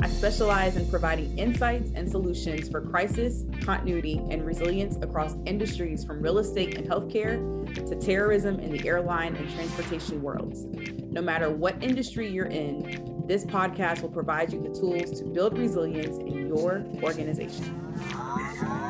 I specialize in providing insights and solutions for crisis, continuity, and resilience across industries from real estate and healthcare to terrorism in the airline and transportation worlds. No matter what industry you're in, this podcast will provide you the tools to build resilience in your organization.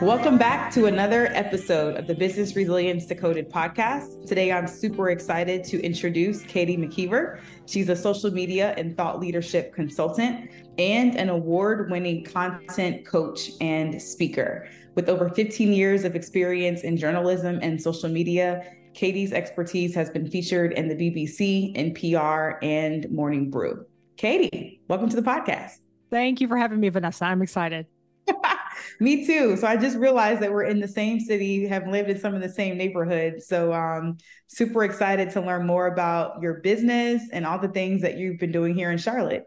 Welcome back to another episode of the Business Resilience Decoded podcast. Today, I'm super excited to introduce Katie McKeever. She's a social media and thought leadership consultant and an award winning content coach and speaker. With over 15 years of experience in journalism and social media, Katie's expertise has been featured in the BBC, NPR, and Morning Brew. Katie, welcome to the podcast. Thank you for having me, Vanessa. I'm excited. Me too. So I just realized that we're in the same city, have lived in some of the same neighborhoods. So um super excited to learn more about your business and all the things that you've been doing here in Charlotte.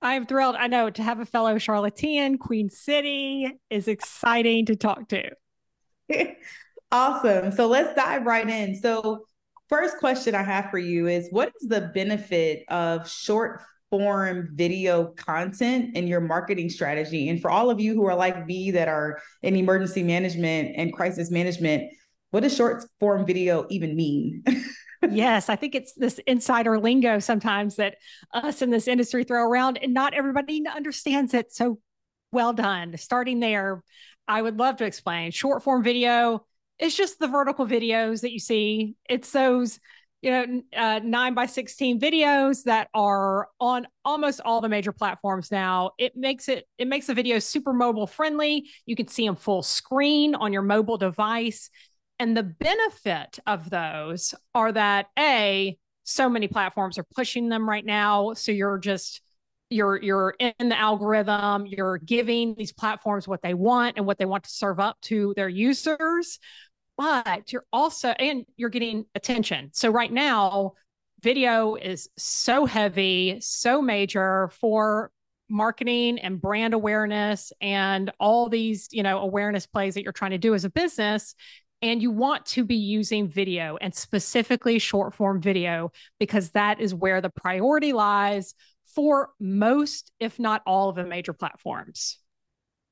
I'm thrilled. I know to have a fellow Charlottean, Queen City is exciting to talk to. awesome. So let's dive right in. So first question I have for you is what is the benefit of short form video content in your marketing strategy? And for all of you who are like me that are in emergency management and crisis management, what does short form video even mean? yes, I think it's this insider lingo sometimes that us in this industry throw around, and not everybody understands it. So well done. Starting there, I would love to explain short form video. It's just the vertical videos that you see. It's those you know, uh, nine by 16 videos that are on almost all the major platforms now. It makes it, it makes the videos super mobile friendly. You can see them full screen on your mobile device. And the benefit of those are that A, so many platforms are pushing them right now. So you're just, you're you're in the algorithm you're giving these platforms what they want and what they want to serve up to their users but you're also and you're getting attention. So right now, video is so heavy, so major for marketing and brand awareness and all these, you know, awareness plays that you're trying to do as a business and you want to be using video and specifically short form video because that is where the priority lies for most if not all of the major platforms.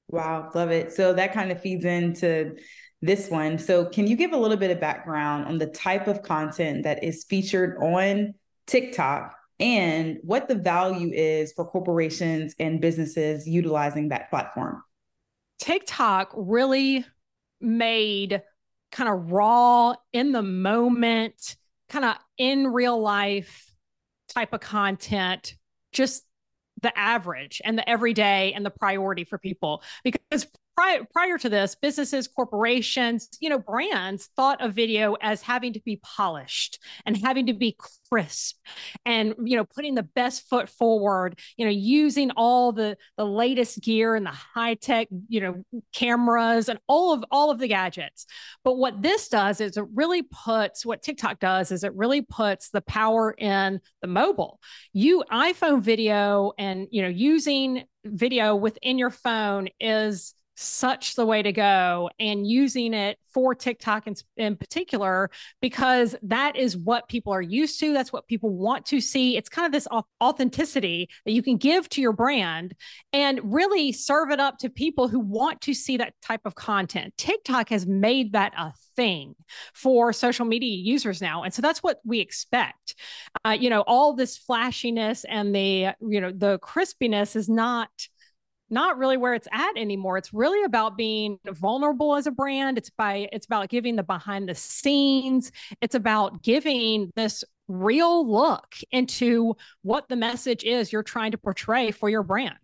Wow, love it. So that kind of feeds into this one. So, can you give a little bit of background on the type of content that is featured on TikTok and what the value is for corporations and businesses utilizing that platform? TikTok really made kind of raw, in the moment, kind of in real life type of content just the average and the everyday and the priority for people because prior, prior to this, businesses, corporations, you know, brands thought of video as having to be polished and having to be crisp and, you know, putting the best foot forward, you know, using all the, the latest gear and the high tech, you know, cameras and all of, all of the gadgets. But what this does is it really puts, what TikTok does is it really puts the power in the mobile. You iPhone video and, you know, using video within your phone is such the way to go and using it for TikTok in, in particular, because that is what people are used to. That's what people want to see. It's kind of this authenticity that you can give to your brand and really serve it up to people who want to see that type of content. TikTok has made that a thing for social media users now. And so that's what we expect. Uh, you know, all this flashiness and the, you know, the crispiness is not not really where it's at anymore. It's really about being vulnerable as a brand. It's by it's about giving the behind the scenes. It's about giving this real look into what the message is you're trying to portray for your brand.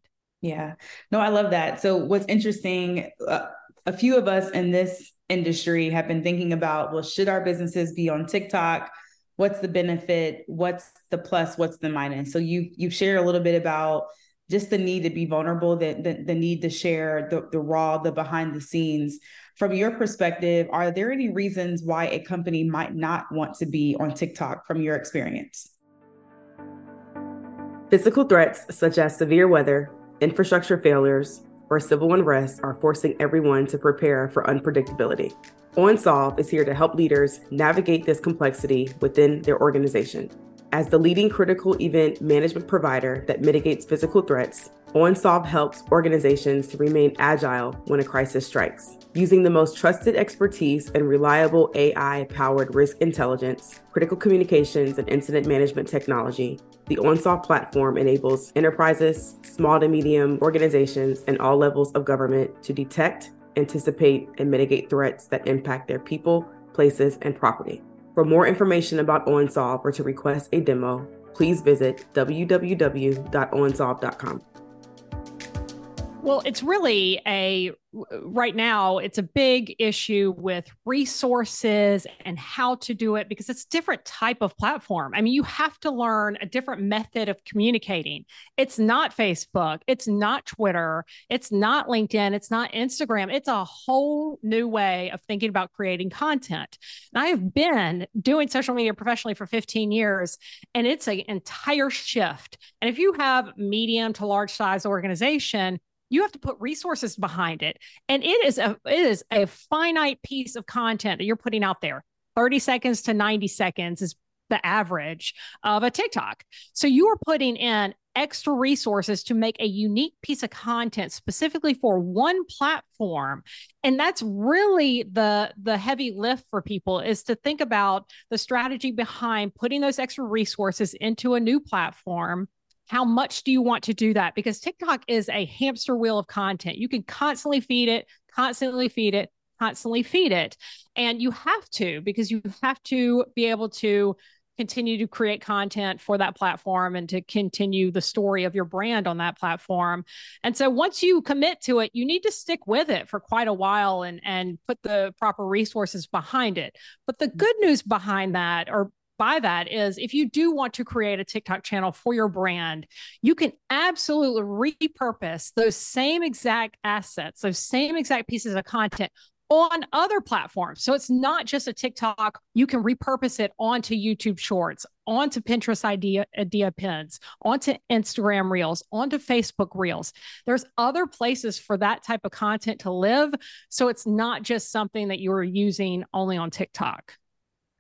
Yeah. No, I love that. So what's interesting uh, a few of us in this industry have been thinking about well should our businesses be on TikTok? What's the benefit? What's the plus? What's the minus? So you you've shared a little bit about just the need to be vulnerable, the, the, the need to share the, the raw, the behind the scenes. from your perspective, are there any reasons why a company might not want to be on TikTok from your experience? Physical threats such as severe weather, infrastructure failures, or civil unrest are forcing everyone to prepare for unpredictability. OnSolve is here to help leaders navigate this complexity within their organization. As the leading critical event management provider that mitigates physical threats, OnSolve helps organizations to remain agile when a crisis strikes. Using the most trusted expertise and reliable AI powered risk intelligence, critical communications, and incident management technology, the OnSolve platform enables enterprises, small to medium organizations, and all levels of government to detect, anticipate, and mitigate threats that impact their people, places, and property. For more information about OnSolve or to request a demo, please visit www.onsolve.com. Well, it's really a right now it's a big issue with resources and how to do it because it's a different type of platform. I mean, you have to learn a different method of communicating. It's not Facebook, it's not Twitter, it's not LinkedIn, it's not Instagram. It's a whole new way of thinking about creating content. And I have been doing social media professionally for 15 years and it's an entire shift. And if you have medium to large size organization, you have to put resources behind it. And it is a it is a finite piece of content that you're putting out there. 30 seconds to 90 seconds is the average of a TikTok. So you are putting in extra resources to make a unique piece of content specifically for one platform. And that's really the the heavy lift for people is to think about the strategy behind putting those extra resources into a new platform how much do you want to do that? Because TikTok is a hamster wheel of content. You can constantly feed it, constantly feed it, constantly feed it. And you have to, because you have to be able to continue to create content for that platform and to continue the story of your brand on that platform. And so once you commit to it, you need to stick with it for quite a while and and put the proper resources behind it. But the good news behind that or by that is if you do want to create a TikTok channel for your brand, you can absolutely repurpose those same exact assets, those same exact pieces of content on other platforms. So it's not just a TikTok. You can repurpose it onto YouTube Shorts, onto Pinterest idea, idea pins, onto Instagram Reels, onto Facebook Reels. There's other places for that type of content to live. So it's not just something that you're using only on TikTok.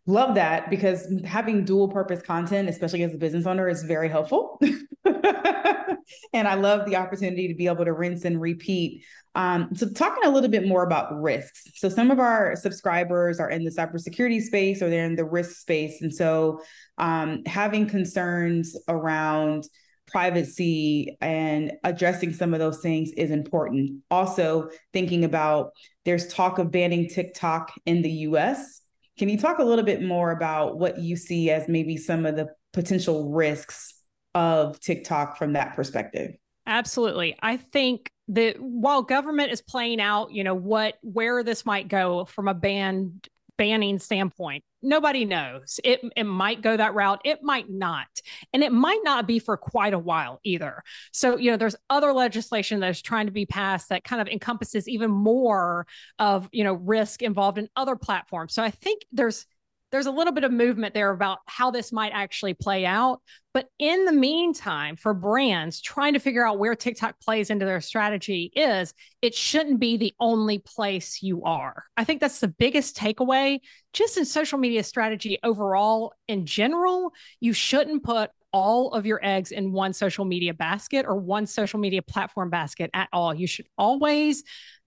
Love that because having dual purpose content, especially as a business owner, is very helpful. and I love the opportunity to be able to rinse and repeat. Um, so, talking a little bit more about risks. So, some of our subscribers are in the cybersecurity space or they're in the risk space. And so, um, having concerns around privacy and addressing some of those things is important. Also, thinking about there's talk of banning TikTok in the US. Can you talk a little bit more about what you see as maybe some of the potential risks of TikTok from that perspective? Absolutely. I think that while government is playing out, you know, what where this might go from a ban banning standpoint, nobody knows. It it might go that route, it might not. And it might not be for quite a while either. So, you know, there's other legislation that's trying to be passed that kind of encompasses even more of, you know, risk involved in other platforms. So I think there's there's a little bit of movement there about how this might actually play out. But in the meantime, for brands trying to figure out where TikTok plays into their strategy is it shouldn't be the only place you are. I think that's the biggest takeaway just in social media strategy overall in general. You shouldn't put all of your eggs in one social media basket or one social media platform basket at all. You should always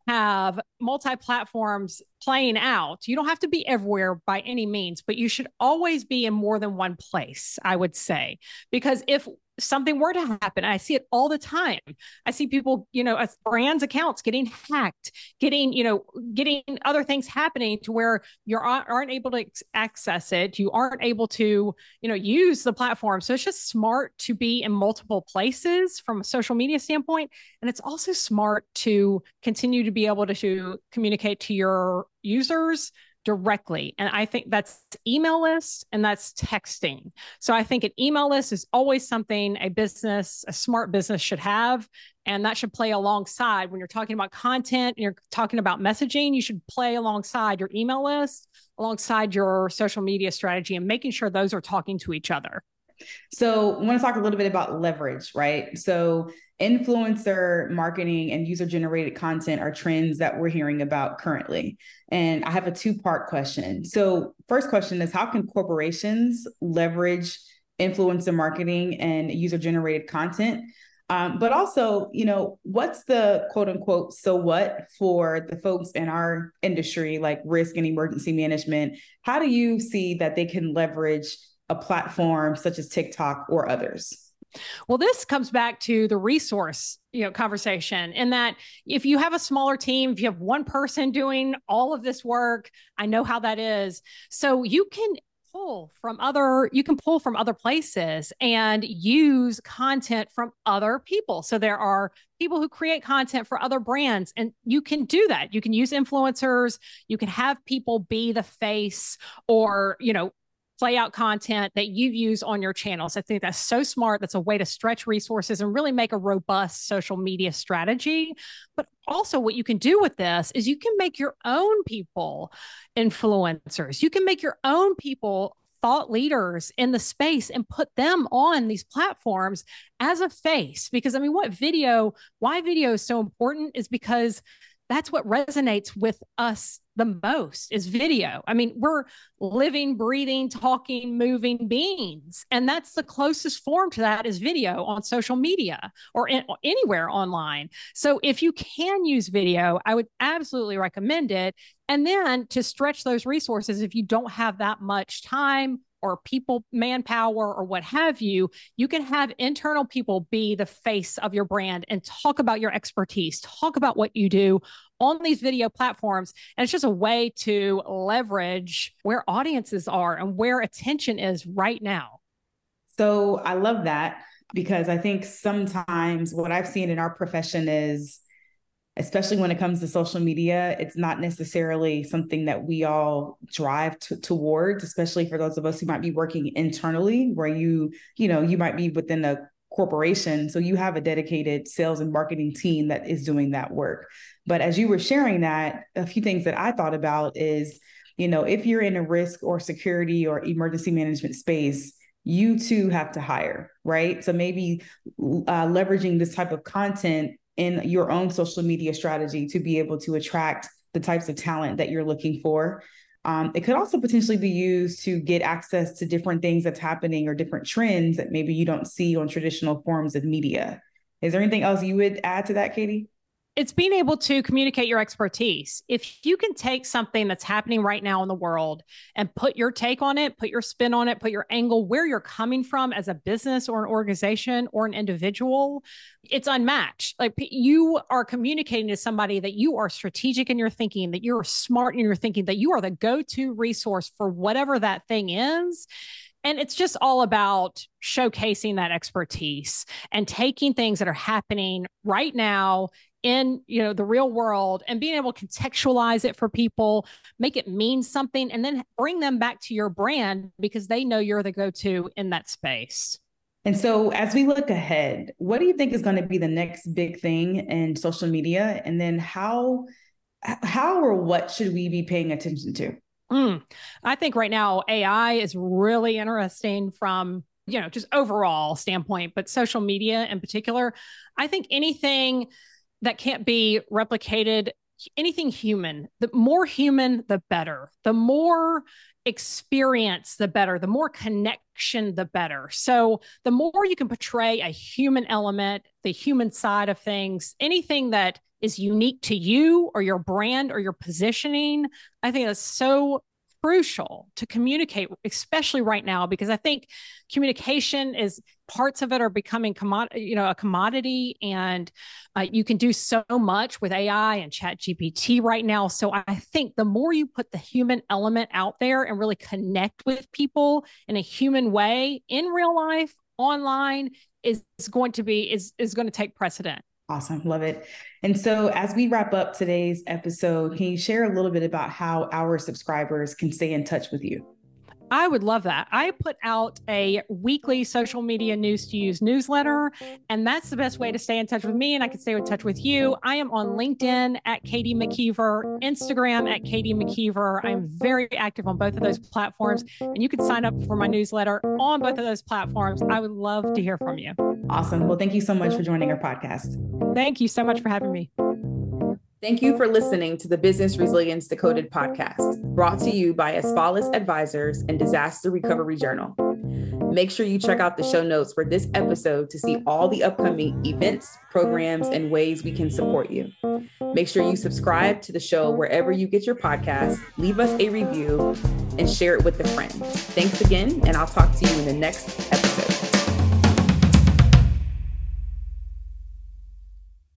have multi platforms playing out. You don't have to be everywhere by any means, but you should always be in more than one place, I would say. Because if something were to happen. I see it all the time. I see people, you know, as brands accounts getting hacked, getting, you know, getting other things happening to where you uh, aren't able to access it. You aren't able to, you know, use the platform. So it's just smart to be in multiple places from a social media standpoint. And it's also smart to continue to be able to, to communicate to your users directly. And I think that's email list and that's texting. So I think an email list is always something a business, a smart business should have. And that should play alongside when you're talking about content and you're talking about messaging, you should play alongside your email list, alongside your social media strategy, and making sure those are talking to each other. So, I want to talk a little bit about leverage, right? So, influencer marketing and user generated content are trends that we're hearing about currently. And I have a two part question. So, first question is how can corporations leverage influencer marketing and user generated content? Um, but also, you know, what's the quote unquote so what for the folks in our industry, like risk and emergency management? How do you see that they can leverage a platform such as TikTok or others? Well, this comes back to the resource, you know, conversation in that if you have a smaller team, if you have one person doing all of this work, I know how that is. So you can pull from other you can pull from other places and use content from other people. So there are people who create content for other brands and you can do that. You can use influencers. You can have people be the face or you know play out content that you use on your channels. I think that's so smart. That's a way to stretch resources and really make a robust social media strategy. But also, what you can do with this is you can make your own people influencers. You can make your own people thought leaders in the space and put them on these platforms as a face. Because I mean, what video, why video is so important is because that's what resonates with us the most is video. I mean, we're living, breathing, talking, moving beings. And that's the closest form to that is video on social media or in, anywhere online. So if you can use video, I would absolutely recommend it. And then to stretch those resources, if you don't have that much time or people manpower or what have you, you can have internal people be the face of your brand and talk about your expertise, talk about what you do on these video platforms. And it's just a way to leverage where audiences are and where attention is right now. So I love that because I think sometimes what I've seen in our profession is especially when it comes to social media, it's not necessarily something that we all drive to, towards, especially for those of us who might be working internally, where you, you know, you might be within a corporation. So you have a dedicated sales and marketing team that is doing that work. But as you were sharing that, a few things that I thought about is, you know, if you're in a risk or security or emergency management space, you too have to hire, right? So maybe uh, leveraging this type of content in your own social media strategy to be able to attract the types of talent that you're looking for. Um, it could also potentially be used to get access to different things that's happening or different trends that maybe you don't see on traditional forms of media. Is there anything else you would add to that, Katie? It's being able to communicate your expertise. If you can take something that's happening right now in the world and put your take on it, put your spin on it, put your angle where you're coming from as a business or an organization or an individual, it's unmatched. Like you are communicating to somebody that you are strategic in your thinking, that you're smart in your thinking, that you are the go to resource for whatever that thing is. And it's just all about showcasing that expertise and taking things that are happening right now in you know the real world and being able to contextualize it for people make it mean something and then bring them back to your brand because they know you're the go-to in that space. And so as we look ahead what do you think is going to be the next big thing in social media? And then how how or what should we be paying attention to? Mm, i think right now ai is really interesting from you know just overall standpoint but social media in particular i think anything that can't be replicated anything human the more human the better. The more experience the better. The more connection the better. So the more you can portray a human element the human side of things anything that is unique to you or your brand or your positioning i think that's so crucial to communicate, especially right now, because I think communication is parts of it are becoming commodity, you know, a commodity, and uh, you can do so much with AI and Chat GPT right now. So I think the more you put the human element out there and really connect with people in a human way in real life, online, is going to be is is going to take precedent. Awesome. Love it. And so, as we wrap up today's episode, can you share a little bit about how our subscribers can stay in touch with you? I would love that. I put out a weekly social media news to use newsletter, and that's the best way to stay in touch with me. And I can stay in touch with you. I am on LinkedIn at Katie McKeever, Instagram at Katie McKeever. I'm very active on both of those platforms, and you can sign up for my newsletter on both of those platforms. I would love to hear from you. Awesome. Well, thank you so much for joining our podcast. Thank you so much for having me. Thank you for listening to the Business Resilience Decoded podcast, brought to you by Asfalis Advisors and Disaster Recovery Journal. Make sure you check out the show notes for this episode to see all the upcoming events, programs, and ways we can support you. Make sure you subscribe to the show wherever you get your podcast, leave us a review, and share it with a friend. Thanks again, and I'll talk to you in the next episode.